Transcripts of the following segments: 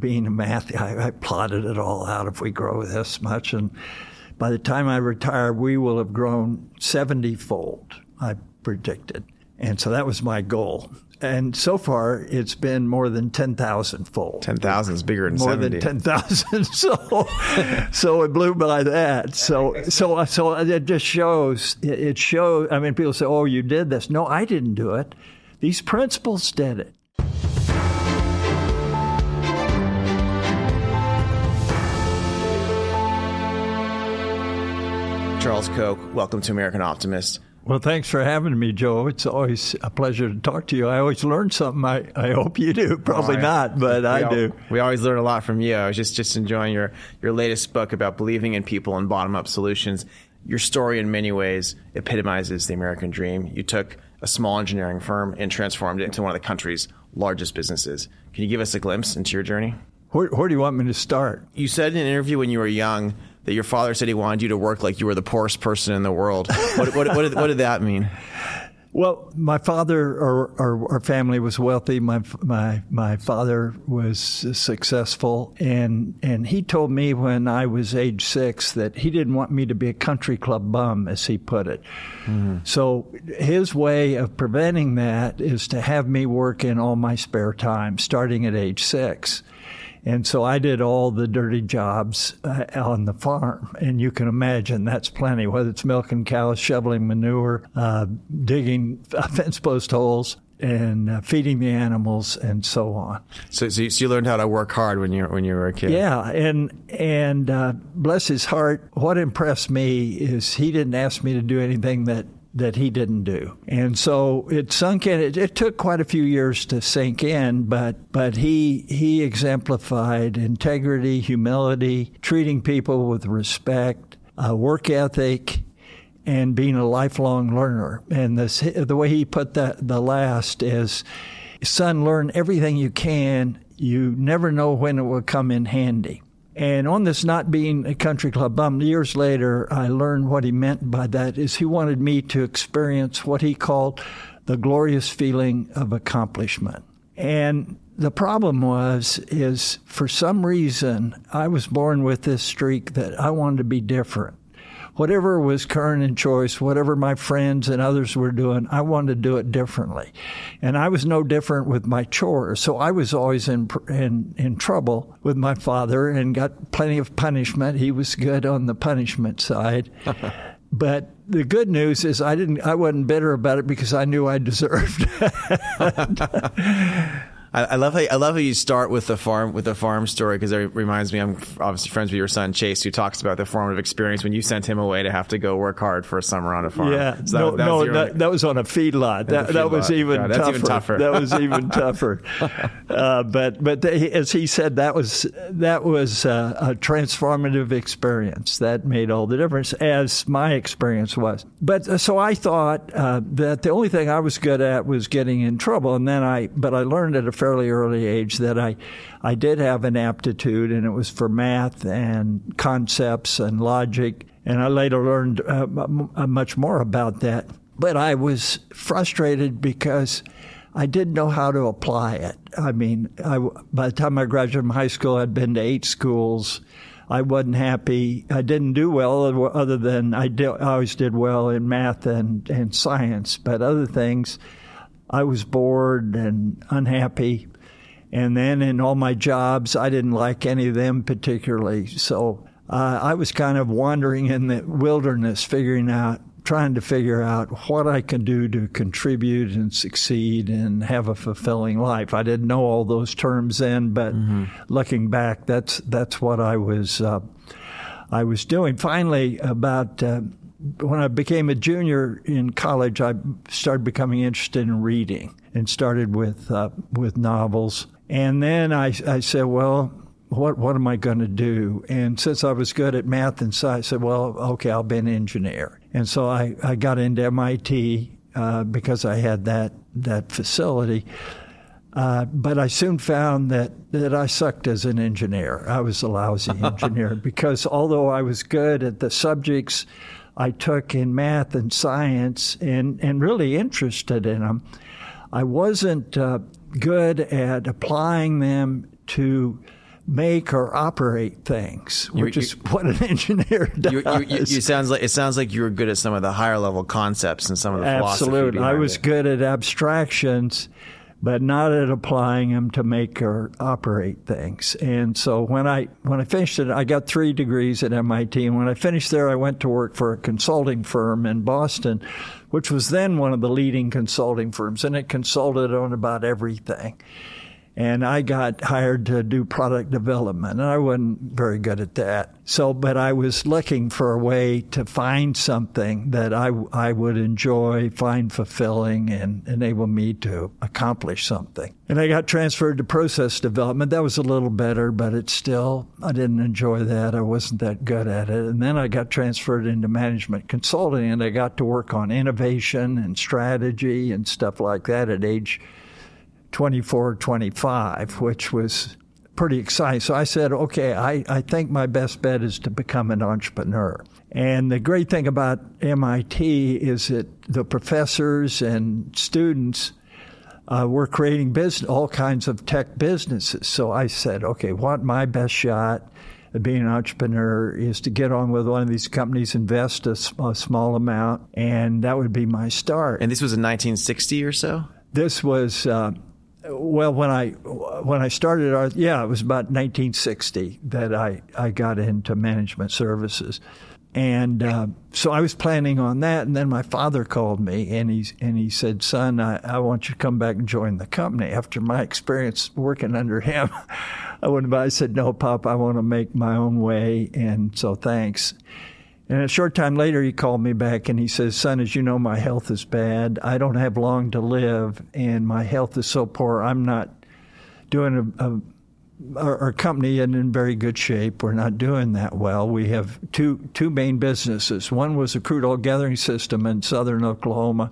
being a math, I, I plotted it all out. If we grow this much, and by the time I retire, we will have grown 70 fold, I predicted. And so that was my goal. And so far, it's been more than 10,000 fold. 10,000 is bigger than more 70. than 10,000. So, so it blew by that. So, so, so it just shows, it shows, I mean, people say, oh, you did this. No, I didn't do it. These principles did it. Charles Koch, welcome to American Optimist. Well, thanks for having me, Joe. It's always a pleasure to talk to you. I always learn something. I, I hope you do. Probably not, but I we do. we always learn a lot from you. I was just, just enjoying your, your latest book about believing in people and bottom up solutions. Your story, in many ways, epitomizes the American dream. You took a small engineering firm and transformed it into one of the country's largest businesses. Can you give us a glimpse into your journey? Where, where do you want me to start? You said in an interview when you were young that your father said he wanted you to work like you were the poorest person in the world. What, what, what, did, what did that mean? Well, my father or, or our family was wealthy. My my my father was successful, and and he told me when I was age six that he didn't want me to be a country club bum, as he put it. Mm-hmm. So his way of preventing that is to have me work in all my spare time, starting at age six. And so I did all the dirty jobs uh, on the farm. And you can imagine that's plenty, whether it's milking cows, shoveling manure, uh, digging fence post holes, and uh, feeding the animals and so on. So, so you, so, you, learned how to work hard when you when you were a kid. Yeah, and and uh, bless his heart, what impressed me is he didn't ask me to do anything that that he didn't do. And so it sunk in. It, it, took quite a few years to sink in, but but he he exemplified integrity, humility, treating people with respect, uh, work ethic, and being a lifelong learner. And this, the way he put that the last is, son, learn everything you can. You never know when it will come in handy. And on this not being a country club bum, years later, I learned what he meant by that is he wanted me to experience what he called the glorious feeling of accomplishment. And the problem was, is for some reason, I was born with this streak that I wanted to be different whatever was current in choice, whatever my friends and others were doing, I wanted to do it differently. And I was no different with my chores. So I was always in, in, in trouble with my father and got plenty of punishment. He was good on the punishment side. but the good news is I didn't I wasn't bitter about it because I knew I deserved. I, I, love how I love how you start with the farm with the farm story because it reminds me I'm obviously friends with your son Chase who talks about the formative experience when you sent him away to have to go work hard for a summer on a farm. Yeah, so that, no, that no, that, that, was on a feedlot. That, feed that was even God, tougher. even tougher. that was even tougher. Uh, but but they, as he said, that was that was uh, a transformative experience that made all the difference, as my experience was. But uh, so I thought uh, that the only thing I was good at was getting in trouble, and then I but I learned at a fairly early age that I, I did have an aptitude, and it was for math and concepts and logic. And I later learned uh, uh, much more about that. But I was frustrated because I didn't know how to apply it. I mean, I, by the time I graduated from high school, I'd been to eight schools. I wasn't happy. I didn't do well, other than I, I always did well in math and, and science, but other things, I was bored and unhappy. And then in all my jobs, I didn't like any of them particularly. So uh, I was kind of wandering in the wilderness, figuring out, trying to figure out what I can do to contribute and succeed and have a fulfilling life. I didn't know all those terms then, but mm-hmm. looking back, that's that's what I was uh, I was doing. Finally, about uh, when I became a junior in college, I started becoming interested in reading and started with uh, with novels. And then I, I said, well, what what am I going to do? And since I was good at math and science, I said, well, okay, I'll be an engineer. And so I, I got into MIT uh, because I had that that facility. Uh, but I soon found that, that I sucked as an engineer. I was a lousy engineer because although I was good at the subjects I took in math and science and, and really interested in them, I wasn't uh, good at applying them to make or operate things, which you, is what an engineer does. You, you, you, sounds like it sounds like you were good at some of the higher level concepts and some of the Absolutely, I was it. good at abstractions, but not at applying them to make or operate things. And so when I when I finished it, I got three degrees at MIT. And when I finished there, I went to work for a consulting firm in Boston, which was then one of the leading consulting firms, and it consulted on about everything and I got hired to do product development, and I wasn't very good at that. So, but I was looking for a way to find something that I, I would enjoy, find fulfilling, and enable me to accomplish something. And I got transferred to process development. That was a little better, but it still, I didn't enjoy that. I wasn't that good at it. And then I got transferred into management consulting, and I got to work on innovation and strategy and stuff like that at age 24, 25, which was pretty exciting. So I said, okay, I, I think my best bet is to become an entrepreneur. And the great thing about MIT is that the professors and students uh, were creating business, all kinds of tech businesses. So I said, okay, what my best shot of being an entrepreneur is to get on with one of these companies, invest a, a small amount, and that would be my start. And this was in 1960 or so? This was. Uh, well, when I when I started, yeah, it was about 1960 that I, I got into management services, and uh, so I was planning on that. And then my father called me and he and he said, "Son, I, I want you to come back and join the company." After my experience working under him, I went. I said, "No, Pop, I want to make my own way." And so thanks. And a short time later, he called me back and he says, Son, as you know, my health is bad. I don't have long to live, and my health is so poor, I'm not doing a, a our, our, company isn't in very good shape. We're not doing that well. We have two two main businesses. One was a crude oil gathering system in southern Oklahoma,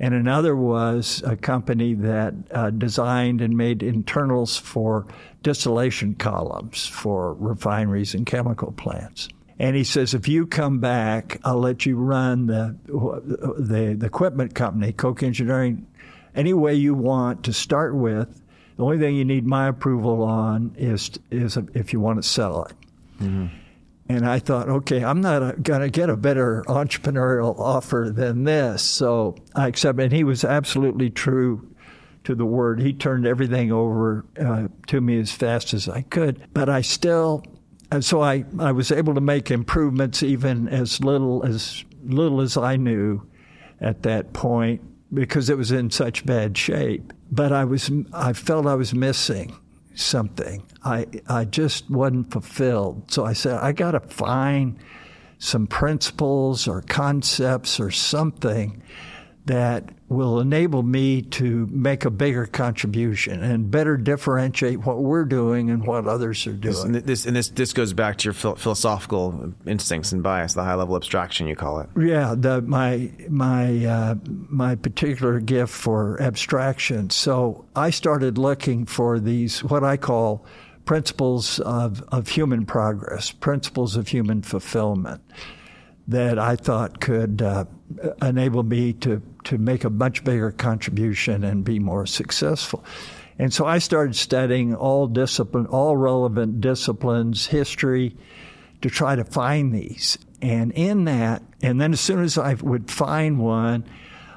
and another was a company that uh, designed and made internals for distillation columns for refineries and chemical plants. And he says, if you come back, I'll let you run the, the, the equipment company, Koch Engineering, any way you want to start with. The only thing you need my approval on is is if you want to sell it. Mm-hmm. And I thought, okay, I'm not going to get a better entrepreneurial offer than this. So I accepted. And he was absolutely true to the word. He turned everything over uh, to me as fast as I could. But I still and so I, I was able to make improvements even as little as little as I knew at that point because it was in such bad shape. But I was I felt I was missing something. I I just wasn't fulfilled. So I said I got to find some principles or concepts or something that will enable me to make a bigger contribution and better differentiate what we're doing and what others are doing. This, this and this this goes back to your philosophical instincts and bias, the high level abstraction you call it. Yeah, the, my my uh, my particular gift for abstraction. So I started looking for these what I call principles of, of human progress, principles of human fulfillment that I thought could uh, enable me to, to make a much bigger contribution and be more successful. And so I started studying all discipline, all relevant disciplines, history, to try to find these. And in that, and then as soon as I would find one,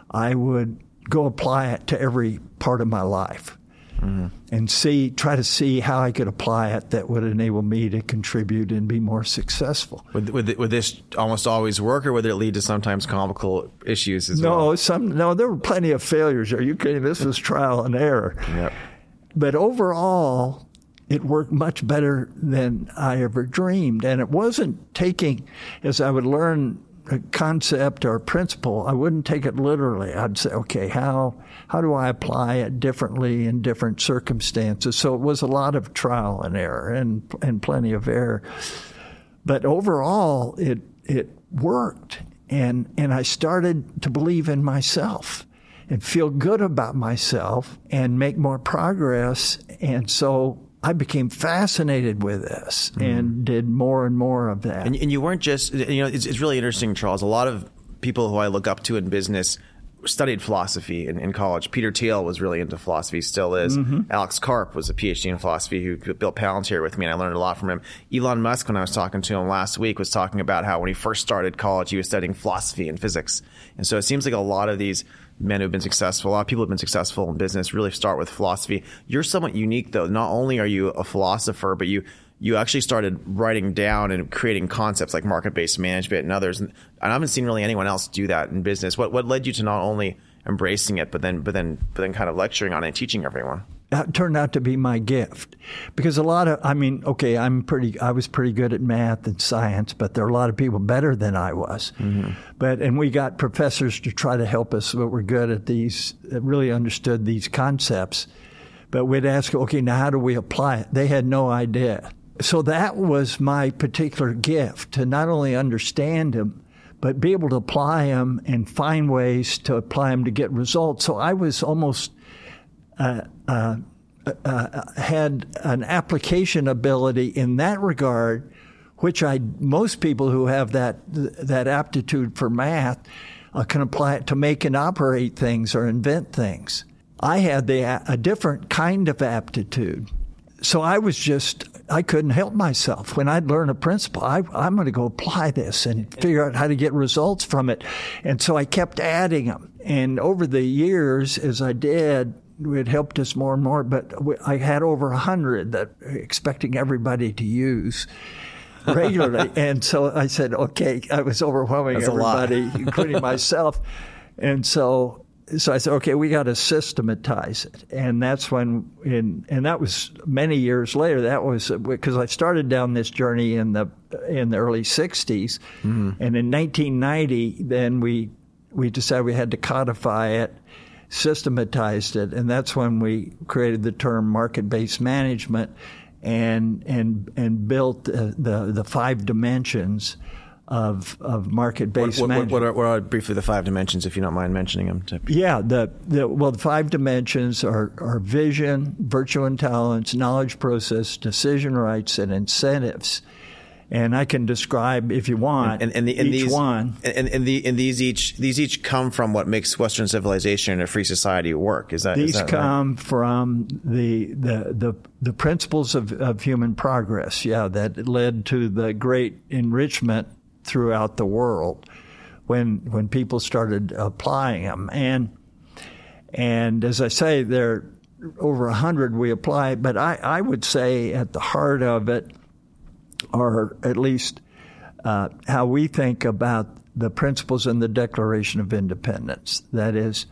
I would go apply it to every part of my life mm-hmm. and see, try to see how I could apply it that would enable me to contribute and be more successful. Would, would, would this almost always work, or would it lead to sometimes comical issues as no, well? No, some no. There were plenty of failures. Are you kidding? This was trial and error. Yep. But overall, it worked much better than I ever dreamed. And it wasn't taking, as I would learn concept or principle, I wouldn't take it literally. I'd say, okay, how how do I apply it differently in different circumstances? So it was a lot of trial and error and and plenty of error. But overall, it it worked, and and I started to believe in myself and feel good about myself and make more progress. And so I became fascinated with this mm. and did more and more of that. And, and you weren't just, you know, it's, it's really interesting, Charles. A lot of people who I look up to in business studied philosophy in, in college. Peter Thiel was really into philosophy, still is. Mm-hmm. Alex Karp was a PhD in philosophy who built Palantir with me, and I learned a lot from him. Elon Musk, when I was talking to him last week, was talking about how when he first started college, he was studying philosophy and physics. And so it seems like a lot of these men who've been successful, a lot of people who've been successful in business really start with philosophy. You're somewhat unique, though. Not only are you a philosopher, but you you actually started writing down and creating concepts like market-based management and others. And I haven't seen really anyone else do that in business. What what led you to not only embracing it, but then but then but then kind of lecturing on it and teaching everyone? That turned out to be my gift because a lot of I mean, okay, I'm pretty I was pretty good at math and science, but there are a lot of people better than I was. Mm-hmm. But and we got professors to try to help us that were good at these that really understood these concepts. But we'd ask, okay, now how do we apply it? They had no idea. So that was my particular gift to not only understand them, but be able to apply them and find ways to apply them to get results. So I was almost uh, uh, uh, Uh, uh, uh, had an application ability in that regard, which I most people who have that that aptitude for math uh, can apply it to make and operate things or invent things. I had the a different kind of aptitude so I was just, I couldn't help myself. When I'd learn a principle, I, am going to go apply this and figure out how to get results from it. And so I kept adding them. And over the years, as I did, it helped us more and more. But I had over a hundred that expecting everybody to use regularly. and so I said, okay, I was overwhelming That's everybody, including myself. And so so I said, okay, we got to systematize it, and that's when, in, and that was many years later. That was because I started down this journey in the in the early '60s, mm-hmm. and in 1990, then we we decided we had to codify it, systematized it, and that's when we created the term market-based management, and and and built the the, the five dimensions of of market based what, management. What, what, are, what, are, briefly the five dimensions, if you don't mind mentioning them? To... Yeah, the, the well, the five dimensions are, are vision, virtue intelligence, knowledge process, decision rights, and incentives. And I can describe, if you want, and, and, the, and each these, one. And, and, the, and these each these each come from what makes Western civilization and a free society work. Is that these is that come right? from the, the the the principles of, of human progress? Yeah, that led to the great enrichment throughout the world when when people started applying them. And and as I say, there are over a hundred we apply, but I, I would say at the heart of it, or at least uh, how we think about the principles in the Declaration of Independence. That is,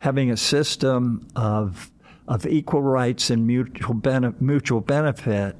having a system of of equal rights and mutual, mutual benefit,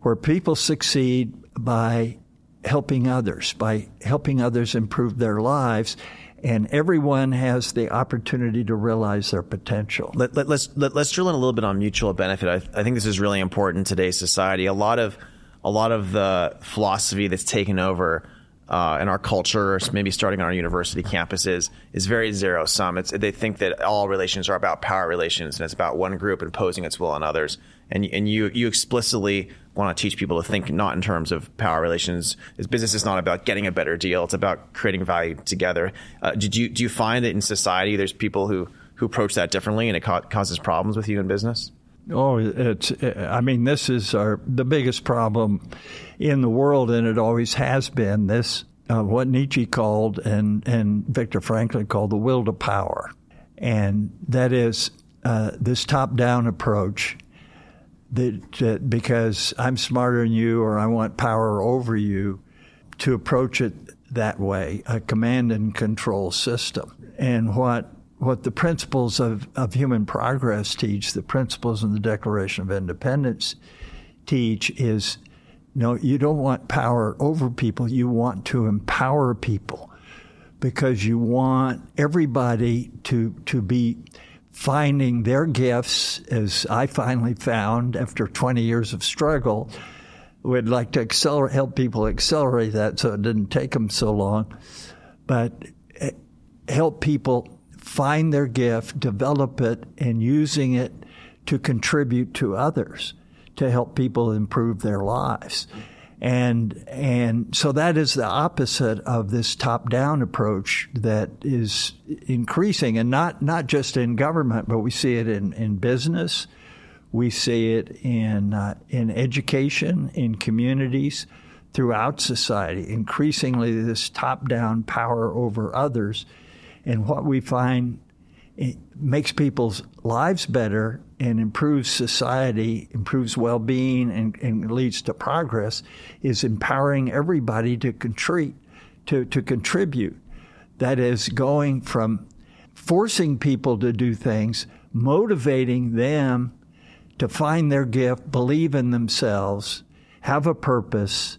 where people succeed by helping others, by helping others improve their lives. And everyone has the opportunity to realize their potential. Let, let's let, us let us drill in a little bit on mutual benefit. I, I think this is really important in today's society. A lot of a lot of the philosophy that's taken over uh, in our culture, maybe starting on our university campuses, is very zero sum. It's, they think that all relations are about power relations and it's about one group imposing its will on others. And, and you, you explicitly want to teach people to think not in terms of power relations. This business is not about getting a better deal. It's about creating value together. Uh, did you, do you find that in society there's people who, who approach that differently and it ca- causes problems with you in business? Oh, it's. I mean, this is our the biggest problem in the world, and it always has been. This uh, what Nietzsche called and and Viktor Frankl called the will to power, and that is uh, this top down approach. That, that because I'm smarter than you, or I want power over you, to approach it that way, a command and control system. And what what the principles of, of human progress teach, the principles in the Declaration of Independence teach is no, you don't want power over people, you want to empower people. Because you want everybody to to be finding their gifts as I finally found after 20 years of struggle. We'd like to accelerate help people accelerate that so it didn't take them so long. But eh, help people find their gift, develop it, and using it to contribute to others to help people improve their lives. And and so that is the opposite of this top-down approach that is increasing, and not not just in government, but we see it in, in business, we see it in uh, in education, in communities, throughout society. Increasingly, this top-down power over others, and what we find it makes people's lives better and improves society, improves well being, and, and, leads to progress is empowering everybody to. To, to contribute. That is going from forcing people to do things, motivating them to find their gift, believe in themselves, have a purpose,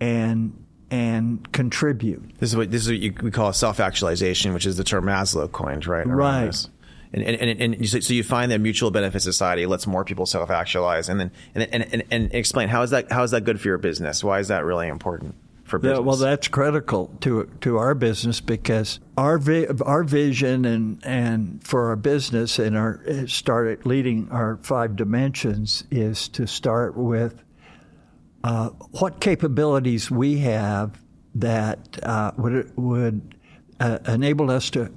and and contribute. This is what this is what you, we call self actualization, which is the term Maslow coined, right? Right. And, and, and, and, so you find that mutual benefit society lets more people self actualize, and then and, and, and, and explain how is that how is that good for your business? Why is that really important? For business? Yeah, well, that's critical to to our business because our vi- our vision and and for our business and our start leading our five dimensions is to start with uh, what capabilities we have that uh, would would uh, enable us to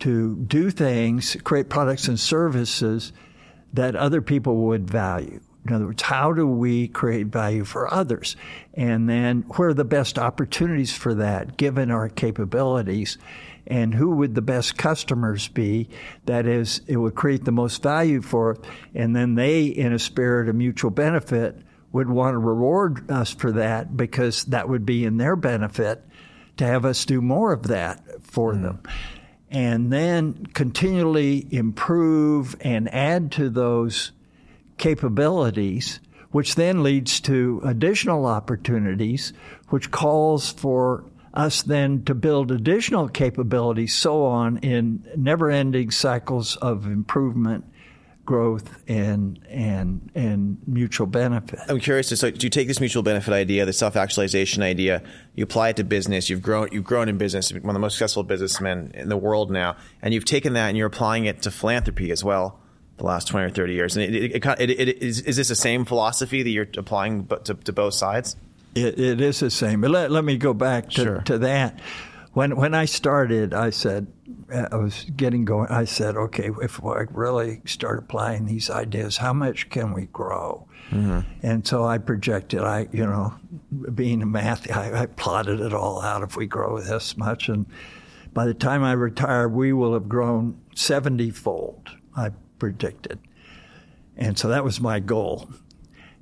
to do things, create products and services that other people would value. In other words, how do we create value for others? And then where are the best opportunities for that given our capabilities? And who would the best customers be? That is, it would create the most value for, and then they, in a spirit of mutual benefit, would want to reward us for that because that would be in their benefit to have us do more of that for mm. them. And then continually improve and add to those capabilities, which then leads to additional opportunities, which calls for us then to build additional capabilities, so on in never ending cycles of improvement growth and and and mutual benefit. I'm curious. So, do you take this mutual benefit idea, the self actualization idea, you apply it to business? You've grown. You've grown in business. One of the most successful businessmen in the world now, and you've taken that and you're applying it to philanthropy as well. The last twenty or thirty years, and it, it, it, it is, is this the same philosophy that you're applying to, to both sides? it is the same. But let, let me go back to, sure. to that. When when I started, I said I was getting going. I said, okay, if I really start applying these ideas, how much can we grow? Mm-hmm. And so I projected. I you know, being a math, I, I plotted it all out. If we grow this much, and by the time I retire, we will have grown seventy fold. I predicted, and so that was my goal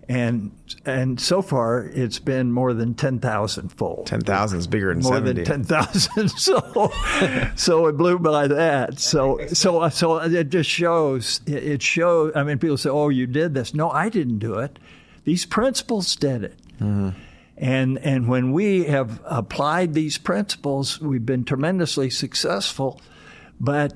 and and so far it's been more than ten thousand fold. Ten thousand is bigger than more 70. than ten thousand. So so it blew by that. So so so it just shows. It shows. I mean, people say, "Oh, you did this." No, I didn't do it. These principles did it. Mm-hmm. And and when we have applied these principles, we've been tremendously successful. But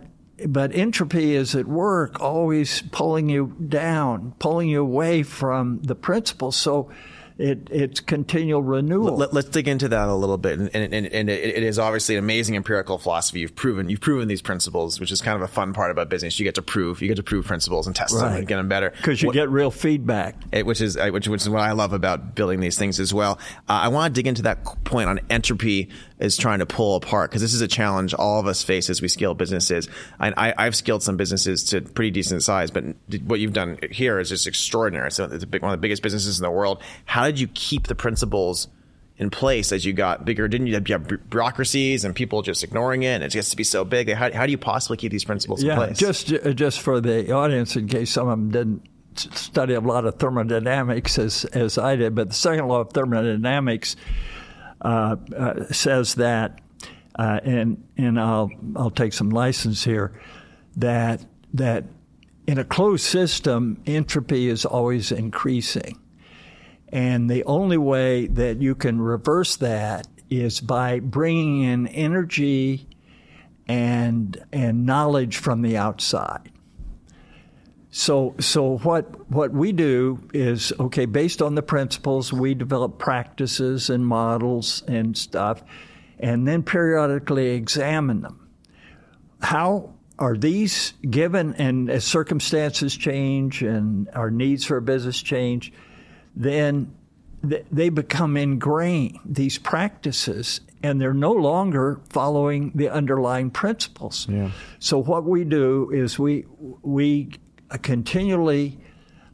but entropy is at work, always pulling you down, pulling you away from the principle. So it, it's continual renewal. Let, us dig into that a little bit, and, and, and it, it is obviously an amazing empirical philosophy. You've proven you've proven these principles, which is kind of a fun part about business. You get to prove you get to prove principles and test right. them and get them better because you what, get real feedback, it, which is which, which is what I love about building these things as well. Uh, I want to dig into that point on entropy is trying to pull apart because this is a challenge all of us face as we scale businesses. I, I, have scaled some businesses to pretty decent size, but what you've done here is just extraordinary. So it's big, one of the biggest businesses in the world. How did you keep the principles in place as you got bigger? Didn't you have, you have bureaucracies and people just ignoring it? And it gets to be so big. How, how do you possibly keep these principles yeah, in place? Just just for the audience, in case some of them didn't study a lot of thermodynamics as as I did, but the second law of thermodynamics uh, uh, says that, uh, and and I'll I'll take some license here, that that in a closed system, entropy is always increasing, and the only way that you can reverse that is by bringing in energy and and knowledge from the outside. So, so what what we do is okay. Based on the principles, we develop practices and models and stuff, and then periodically examine them. How are these given, and as circumstances change and our needs for a business change, then they become ingrained, these practices, and they're no longer following the underlying principles. Yeah. So what we do is we we continually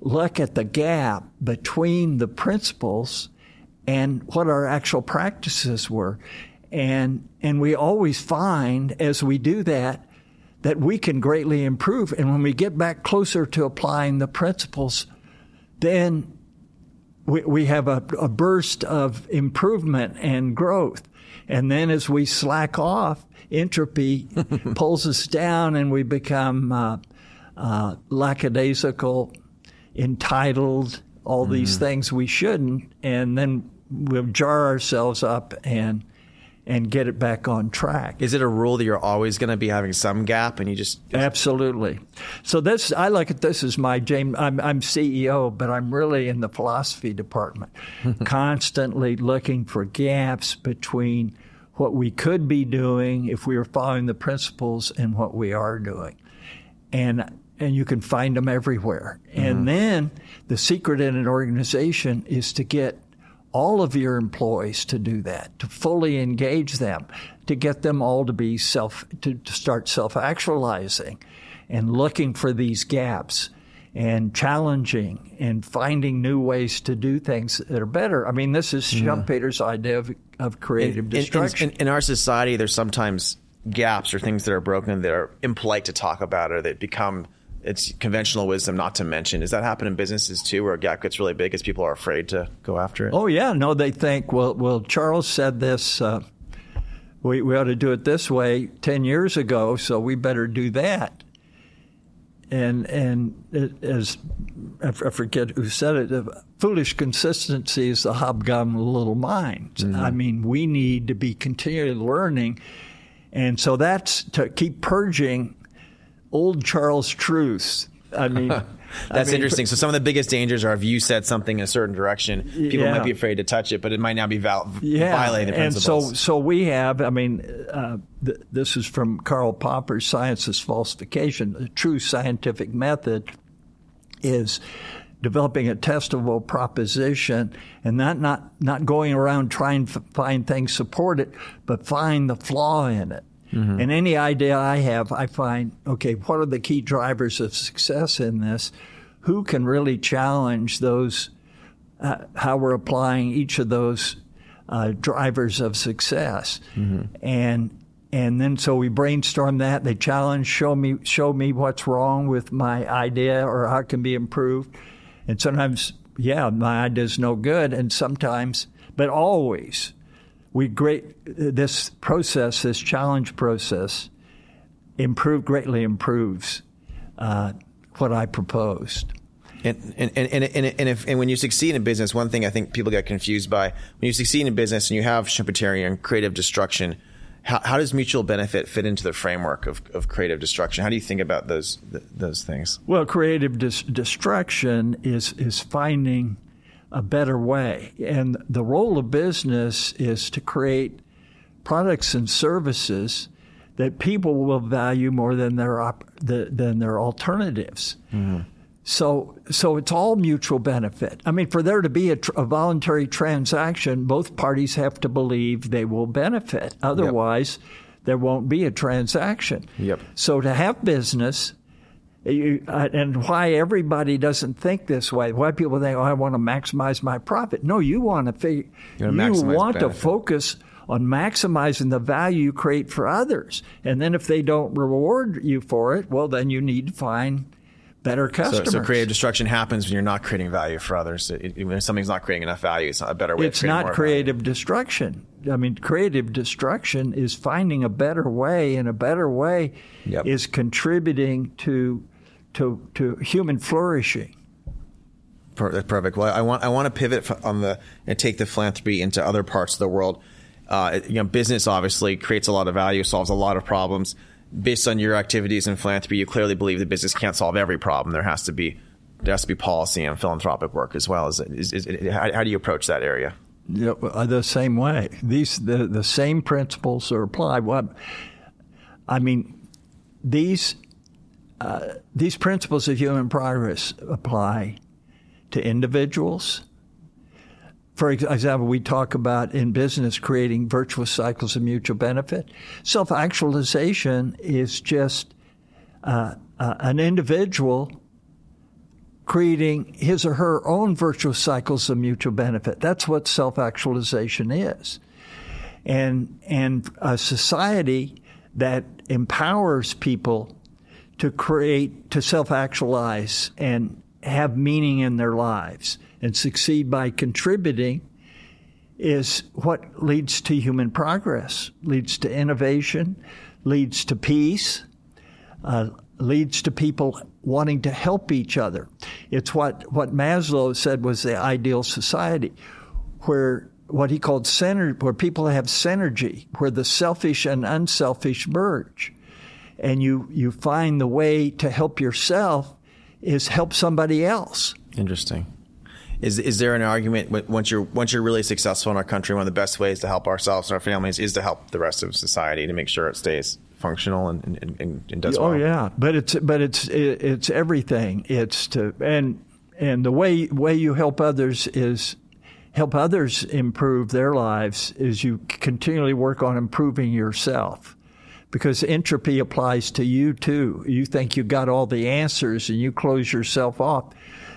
look at the gap between the principles and what our actual practices were. And and we always find as we do that that we can greatly improve. And when we get back closer to applying the principles, then we, we have a, a burst of improvement and growth. And then as we slack off, entropy pulls us down and we become uh, uh, lackadaisical, entitled, all mm-hmm. these things we shouldn't. And then we'll jar ourselves up and and get it back on track. Is it a rule that you're always going to be having some gap and you just Absolutely. So this I look at this as my James I'm I'm CEO, but I'm really in the philosophy department, constantly looking for gaps between what we could be doing if we were following the principles and what we are doing. And and you can find them everywhere. Mm-hmm. And then the secret in an organization is to get all of your employees to do that, to fully engage them, to get them all to be self, to, to start self actualizing and looking for these gaps and challenging and finding new ways to do things that are better. I mean, this is yeah. Schumpeter's idea of, of creative in, destruction. In, in, in, our society, there's sometimes gaps or things that are broken that are impolite to talk about or that become it's conventional wisdom not to mention. Does that happen in businesses too, where a gap gets really big as people are afraid to go after it? Oh yeah, no, they think well, well, Charles said this. Uh, we we ought to do it this way ten years ago, so we better do that. And and it, as I forget who said it, foolish consistency is the hobgoblin of little minds. Mm-hmm. I mean, we need to be continually learning, and so that's to keep purging old Charles truths. I mean, That's I mean, interesting. So some of the biggest dangers are if you said something in a certain direction, people yeah. might be afraid to touch it, but it might not be val- yeah. violating the principles. And so, so we have. I mean, uh, th- this is from Karl Popper's "Science is Falsification." The true scientific method is developing a testable proposition and not not not going around trying to find things support it, but find the flaw in it. Mm-hmm. And any idea I have, I find, okay, what are the key drivers of success in this? Who can really challenge those, uh, how we're applying each of those uh, drivers of success? Mm-hmm. And and then so we brainstorm that. They challenge, show me, show me what's wrong with my idea or how it can be improved. And sometimes, yeah, my idea's no good. And sometimes, but always, we great this process, this challenge process, improve greatly improves uh, what I proposed. And and, and, and, and, if, and when you succeed in business, one thing I think people get confused by when you succeed in business and you have Schumpeterian creative destruction, how, how does mutual benefit fit into the framework of, of creative destruction? How do you think about those those things? Well, creative dis- destruction is is finding a better way. And the role of business is to create products and services that people will value more than their op- the, than their alternatives. Mm-hmm. So, so it's all mutual benefit. I mean, for there to be a, tr- a, voluntary transaction, both parties have to believe they will benefit. Otherwise, yep. there won't be a transaction. Yep. So, to have business, you, uh, and why everybody doesn't think this way. Why people think, "Oh, I want to maximize my profit." No, you want to figure. You want to focus on maximizing the value you create for others, and then if they don't reward you for it, well, then you need to find better customers. So, so creative destruction happens when you're not creating value for others. It, it, when something's not creating enough value, it's not a better way. It's not creative value. destruction. I mean, creative destruction is finding a better way, and a better way yep. is contributing to to to human flourishing. Perfect. Well, I want I want to pivot on the and take the philanthropy into other parts of the world. Uh, you know, business obviously creates a lot of value, solves a lot of problems. Based on your activities in philanthropy, you clearly believe that business can't solve every problem. There has to be there has to be policy and philanthropic work as well. Is, is, is how, how, do you approach that area? Yeah, the same way. These the the same principles are applied. What I mean, these uh, these principles of human progress apply to individuals, for example, we talk about in business creating virtuous cycles of mutual benefit. Self actualization is just uh, uh, an individual creating his or her own virtuous cycles of mutual benefit. That's what self actualization is. And, and a society that empowers people to create, to self actualize and have meaning in their lives and succeed by contributing is what leads to human progress, leads to innovation, leads to peace, uh, leads to people wanting to help each other. It's what, what Maslow said was the ideal society, where what he called center, where people have synergy, where the selfish and unselfish merge. And you, you find the way to help yourself is help somebody else. Interesting. Is is there an argument once you're once you're really successful in our country, one of the best ways to help ourselves and our families is to help the rest of society to make sure it stays functional and, and, and, and does oh well. yeah but it's but it's it's everything it's to and and the way way you help others is help others improve their lives is you continually work on improving yourself because entropy applies to you too you think you got all the answers and you close yourself off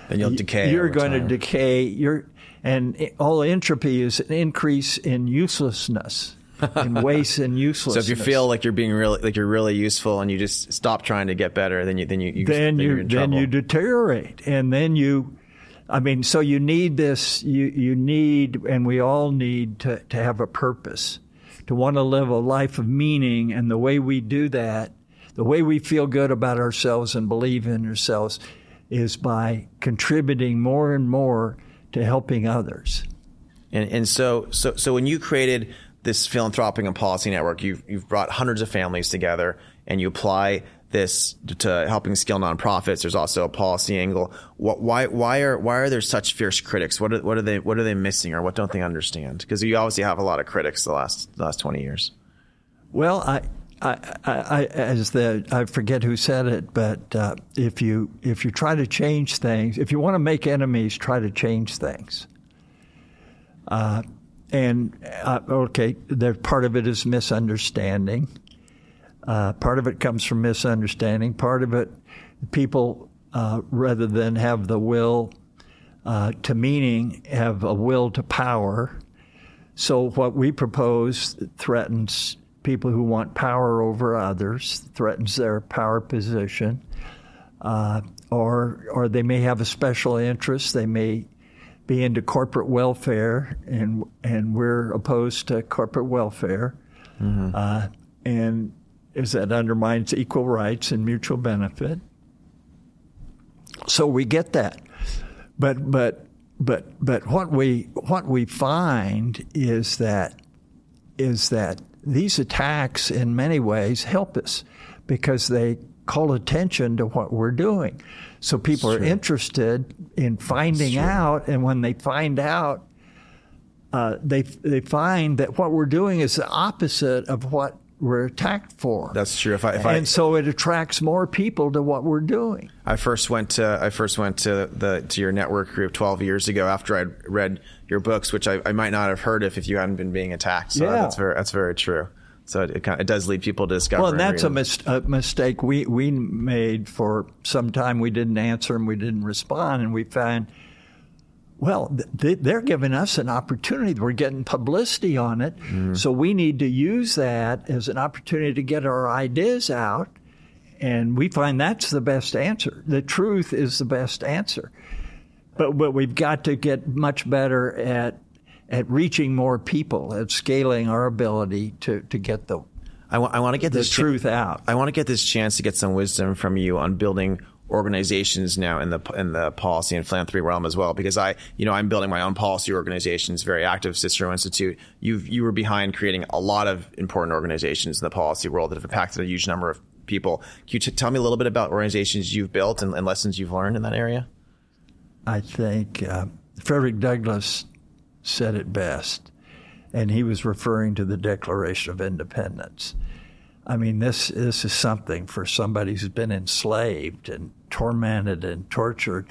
then you'll decay you're going time. to decay you're and all entropy is an increase in uselessness and waste and uselessness. So if you feel like you're being really like you're really useful and you just stop trying to get better, then you then you, you then you then trouble. you deteriorate, and then you. I mean, so you need this. You you need, and we all need to to have a purpose, to want to live a life of meaning, and the way we do that, the way we feel good about ourselves and believe in ourselves, is by contributing more and more to helping others. And and so so so when you created this philanthropic and policy network, you've, you've brought hundreds of families together and you apply this to helping scale nonprofits. There's also a policy angle. What, why, why are, why are there such fierce critics? What are, what are they, what are they missing or what don't they understand? Because you obviously have a lot of critics the last, the last 20 years. Well, I, I, I, as the I forget who said it, but uh, if you if you try to change things, if you want to make enemies, try to change things. Uh, and uh, okay, there, part of it is misunderstanding. Uh, part of it comes from misunderstanding. Part of it, people, uh, rather than have the will uh, to meaning, have a will to power. So what we propose threatens people who want power over others, threatens their power position, uh, or or they may have a special interest. They may be into corporate welfare, and and we're opposed to corporate welfare, mm-hmm. uh, and is that undermines equal rights and mutual benefit. So we get that, but but but but what we what we find is that is that these attacks in many ways help us because they call attention to what we're doing. So people are interested in finding out, and when they find out, uh, they they find that what we're doing is the opposite of what we're attacked for. That's true. If I, if and I, so it attracts more people to what we're doing. I first went to I first went to the to your network group 12 years ago after I'd read your books, which I, I might not have heard if if you hadn't been being attacked. So Yeah. that's very that's very true. So it, it, kind of, it does lead people to discover. Well, and that's a, mis- a mistake we, we made for some time. We didn't answer and we didn't respond, and we found, well, they're giving us an opportunity. We're getting publicity on it, mm-hmm. so we need to use that as an opportunity to get our ideas out. And we find that's the best answer. The truth is the best answer. But but we've got to get much better at at reaching more people, at scaling our ability to, to get the I want I want to get this truth out. I want to get this chance to get some wisdom from you on building organizations now in the in the policy and philanthropy realm as well because I you know I'm building my own policy organizations very active Cicero Institute. You you were behind creating a lot of important organizations in the policy world that have impacted a huge number of people. Can you t- tell me a little bit about organizations you've built and, and lessons you've learned in that area? I think uh, Frederick Douglass said it best, and he was referring to the Declaration of Independence. I mean, this this is something for somebody who's been enslaved and tormented and tortured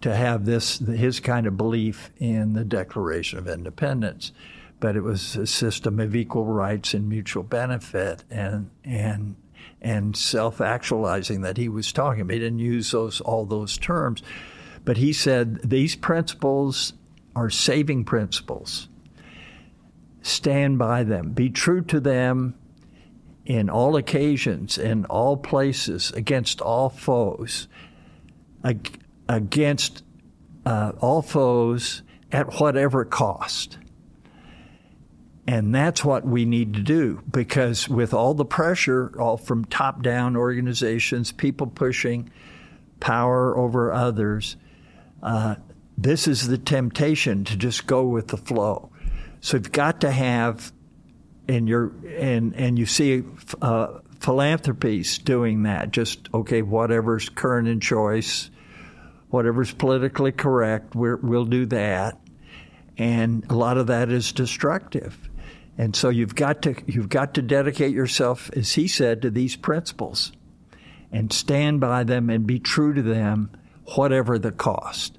to have this his kind of belief in the Declaration of Independence, but it was a system of equal rights and mutual benefit and and and self-actualizing that he was talking about. He didn't use those all those terms, but he said these principles are saving principles. Stand by them. Be true to them in all occasions, in all places, against all foes, ag- against uh, all foes at whatever cost. And that's what we need to do because with all the pressure, all from top down organizations, people pushing power over others, uh, this is the temptation to just go with the flow. So you've got to have and you're and and you see uh, philanthropies doing that. Just okay, whatever's current in choice, whatever's politically correct, we will do that, and a lot of that is destructive. And so you've got to you've got to dedicate yourself, as he said, to these principles, and stand by them and be true to them, whatever the cost.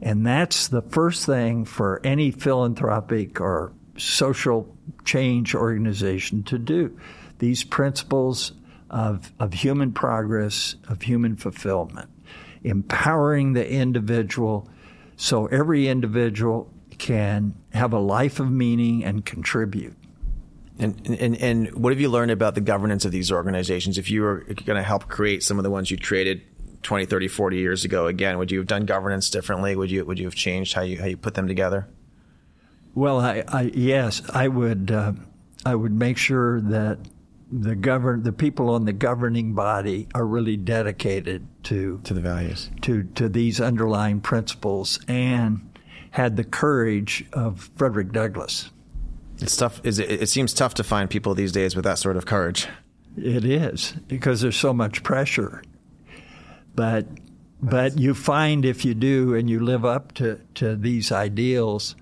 And that's the first thing for any philanthropic or social change organization to do. These principles of, of human progress, of human fulfillment, empowering the individual so every individual can have a life of meaning and contribute. And, and, and what have you learned about the governance of these organizations? If you were going to help create some of the ones you created 20, 30, 40 years ago again, would you have done governance differently? Would you, would you have changed how you, how you put them together? Well, I, I yes, I would. Uh, I would make sure that the govern the people on the governing body are really dedicated to to the values to to these underlying principles and had the courage of Frederick Douglass. It's tough. Is it, it seems tough to find people these days with that sort of courage. It is because there's so much pressure, but but you find if you do and you live up to to these ideals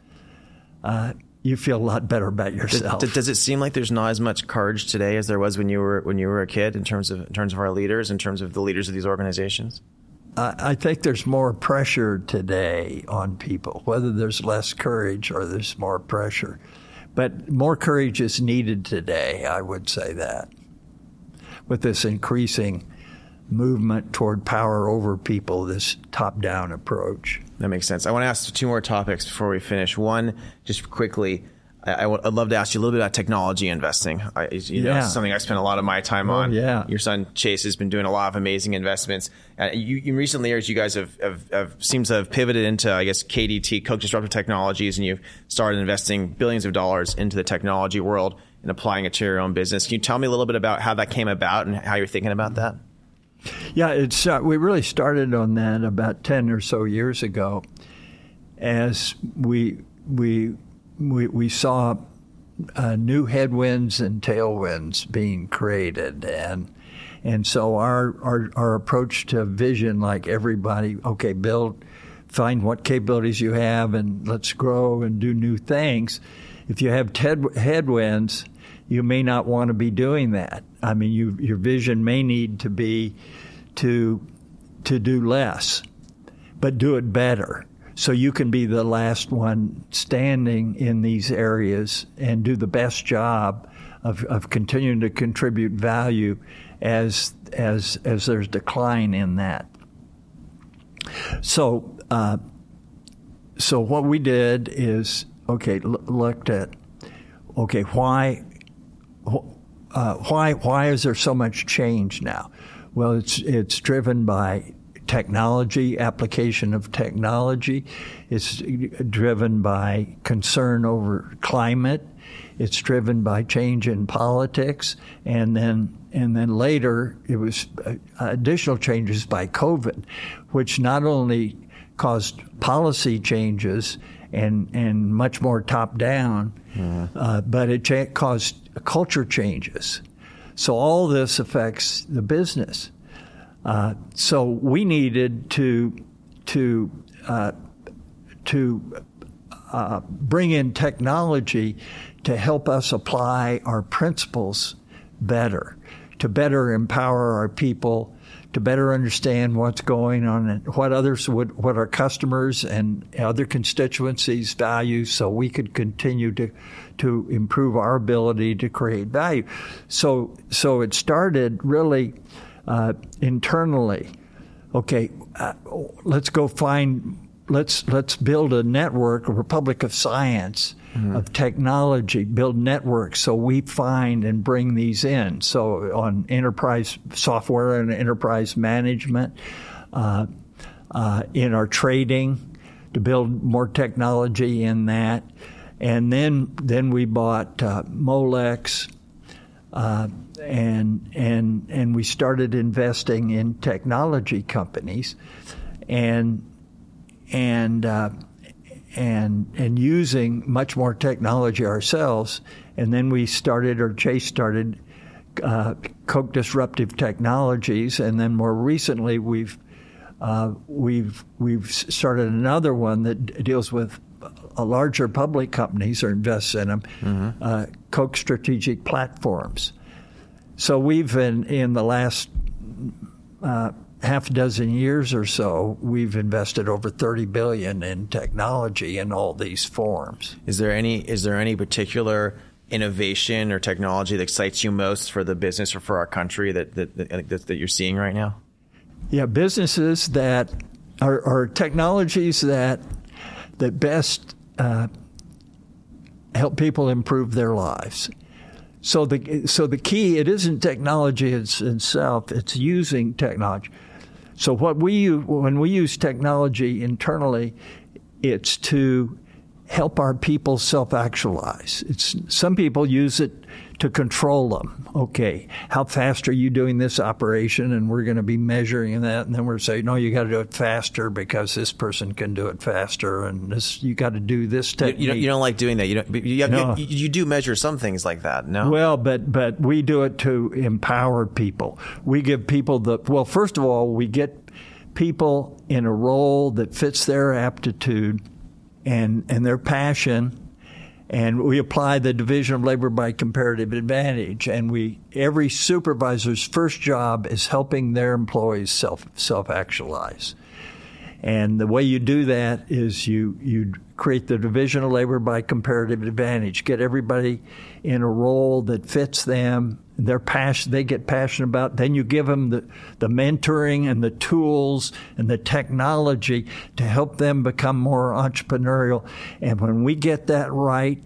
uh, you feel a lot better about yourself. Does, does, it seem like there's not as much courage today as there was when you were when you were a kid in terms of in terms of our leaders, in terms of the leaders of these organizations? Uh, I think there's more pressure today on people, whether there's less courage or there's more pressure. But more courage is needed today, I would say that, with this increasing movement toward power over people, this top down approach. That makes sense. I want to ask two more topics before we finish. One, just quickly, I, would love to ask you a little bit about technology investing. I, you know, yeah. something I spent a lot of my time oh, on. Yeah. Your son Chase has been doing a lot of amazing investments. Uh, you, in recent years, you guys have, have, have seems to have pivoted into, I guess, KDT, Koch Disruptive Technologies, and you've started investing billions of dollars into the technology world and applying it to your own business. Can you tell me a little bit about how that came about and how you're thinking about that? Yeah, it's uh, we really started on that about ten or so years ago, as we we we, we saw uh, new headwinds and tailwinds being created, and and so our, our our approach to vision, like everybody, okay, build, find what capabilities you have, and let's grow and do new things. If you have ted- headwinds, you may not want to be doing that. I mean, you, your vision may need to be to to do less, but do it better. So you can be the last one standing in these areas and do the best job of, of continuing to contribute value as as as there's decline in that. So uh, so what we did is okay l- looked at okay why uh, why why is there so much change now? Well, it's it's driven by technology, application of technology. It's driven by concern over climate. It's driven by change in politics, and then and then later it was uh, additional changes by COVID, which not only caused policy changes and and much more top down, mm-hmm. uh, but it cha- caused culture changes. So all this affects the business. Uh, so we needed to to uh, to uh, bring in technology to help us apply our principles better, to better empower our people, to better understand what's going on and what others would, what our customers and other constituencies value, so we could continue to to improve our ability to create value. So so it started really uh, internally. Okay, uh, let's go find let's let's build a network, a republic of science, mm-hmm. of technology, build networks so we find and bring these in. So on enterprise software and enterprise management, uh, uh, in our trading, to build more technology in that, and then then we bought uh, Molex. Uh, and and and we started investing in technology companies, and and uh, and and using much more technology ourselves. And then we started, or Chase started, uh, Koch Disruptive Technologies, and then more recently we've uh, we've we've started another one that deals with a larger public companies or invests in them, mm-hmm. uh, Koch Strategic Platforms. So we've in in the last uh, half a dozen years or so, we've invested over 30 billion in technology in all these forms. Is there any is there any particular innovation or technology that excites you most for the business or for our country that that, that, that you're seeing right now? Yeah, businesses that are, are technologies that that best uh, help people improve their lives. So the so the key it isn't technology itself; it's using technology. So what we when we use technology internally, it's to help our people self-actualize. It's some people use it to control them. Okay, how fast are you doing this operation? And we're going to be measuring that, and then we're saying, no, you got to do it faster because this person can do it faster, and this you got to do this technique. You, you, don't, you don't like doing that. You don't. You, have, no. you, you, do measure some things like that. No. Well, but but we do it to empower people. We give people the well. First of all, we get people in a role that fits their aptitude and and their passion and we apply the division of labor by comparative advantage. And we every supervisor's first job is helping their employees self self actualize and the way you do that is you you create the division of labor by comparative advantage get everybody in a role that fits them they're passion, they get passionate about. Then you give them the, the mentoring and the tools and the technology to help them become more entrepreneurial. And when we get that right,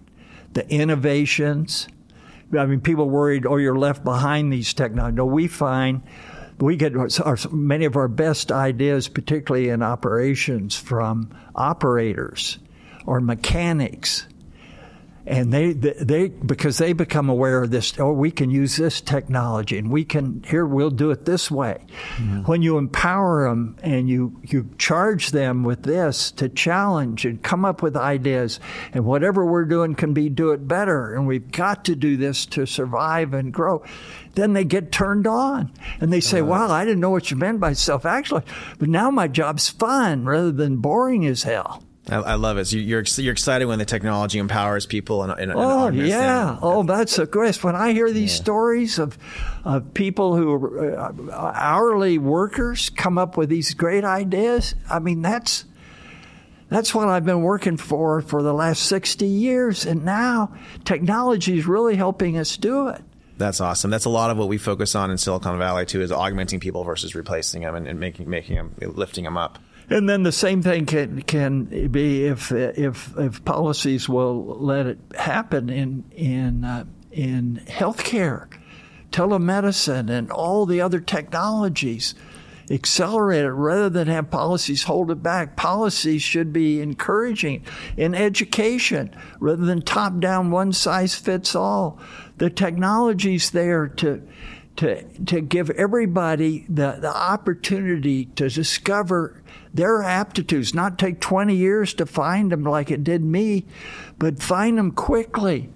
the innovations, I mean, people worried, oh, you're left behind these technologies. No, we find we get our, many of our best ideas, particularly in operations, from operators or mechanics and they they because they become aware of this oh we can use this technology and we can here we'll do it this way mm-hmm. when you empower them and you you charge them with this to challenge and come up with ideas and whatever we're doing can be do it better and we've got to do this to survive and grow then they get turned on and they say, uh, wow, I didn't know what you meant by self actually, but now my job's fun rather than boring as hell. I, I love it. So you're you're excited when the technology empowers people. And, and oh yeah, and, oh that's a great. When I hear these yeah. stories of of people who are uh, hourly workers come up with these great ideas, I mean that's that's what I've been working for for the last sixty years, and now technology is really helping us do it. That's awesome. That's a lot of what we focus on in Silicon Valley too, is augmenting people versus replacing them and, and making making them lifting them up. And then the same thing can can be if if if policies will let it happen in in uh, in healthcare, telemedicine, and all the other technologies. Accelerate it rather than have policies hold it back. Policies should be encouraging in education rather than top down, one size fits all. The technology's there to to to give everybody the, the opportunity to discover their aptitudes, not take 20 years to find them like it did me, but find them quickly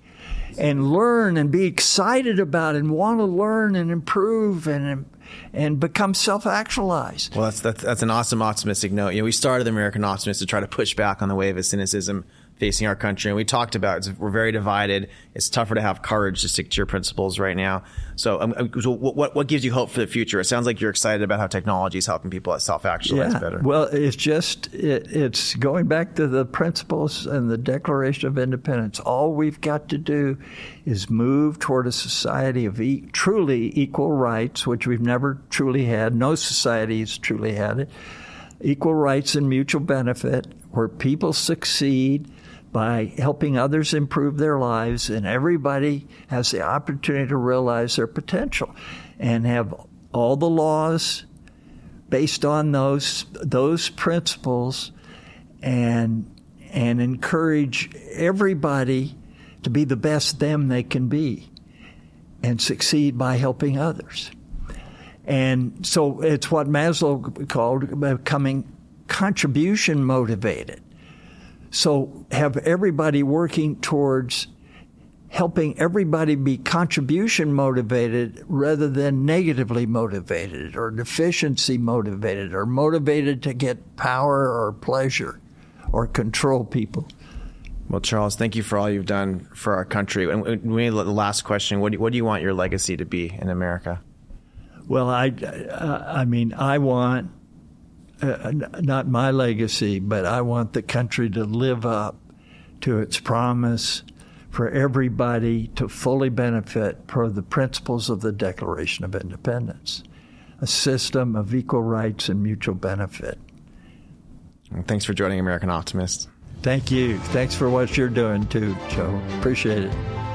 and learn and be excited about and want to learn and improve and and become self-actualized. Well, that's, that's that's an awesome optimistic note. You know, we started the American Optimist to try to push back on the wave of cynicism facing our country. And we talked about we're very divided. It's tougher to have courage to stick to your principles right now. So, um, uh, so what, what gives you hope for the future? It sounds like you're excited about how technology is helping people self actualize yeah. better. Well, it's just, it, it's going back to the principles and the Declaration of Independence. All we've got to do is move toward a society of e- truly equal rights, which we've never truly had. No society has truly had it. Equal rights and mutual benefit, where people succeed by helping others improve their lives, and everybody has the opportunity to realize their potential and have all the laws based on those those principles and and encourage everybody to be the best them they can be and succeed by helping others. And so it's what Maslow called becoming contribution motivated. So have everybody working towards helping everybody be contribution motivated rather than negatively motivated or deficiency motivated or motivated to get power or pleasure or control people. Well, Charles, thank you for all you've done for our country. And we the last question: what do, you, what do you want your legacy to be in America? Well, I, I mean, I want uh, not my legacy, but I want the country to live up to its promise for everybody to fully benefit per the principles of the Declaration of Independence, a system of equal rights and mutual benefit. Thanks for joining American Optimist. Thank you. Thanks for what you're doing too, Joe. Appreciate it.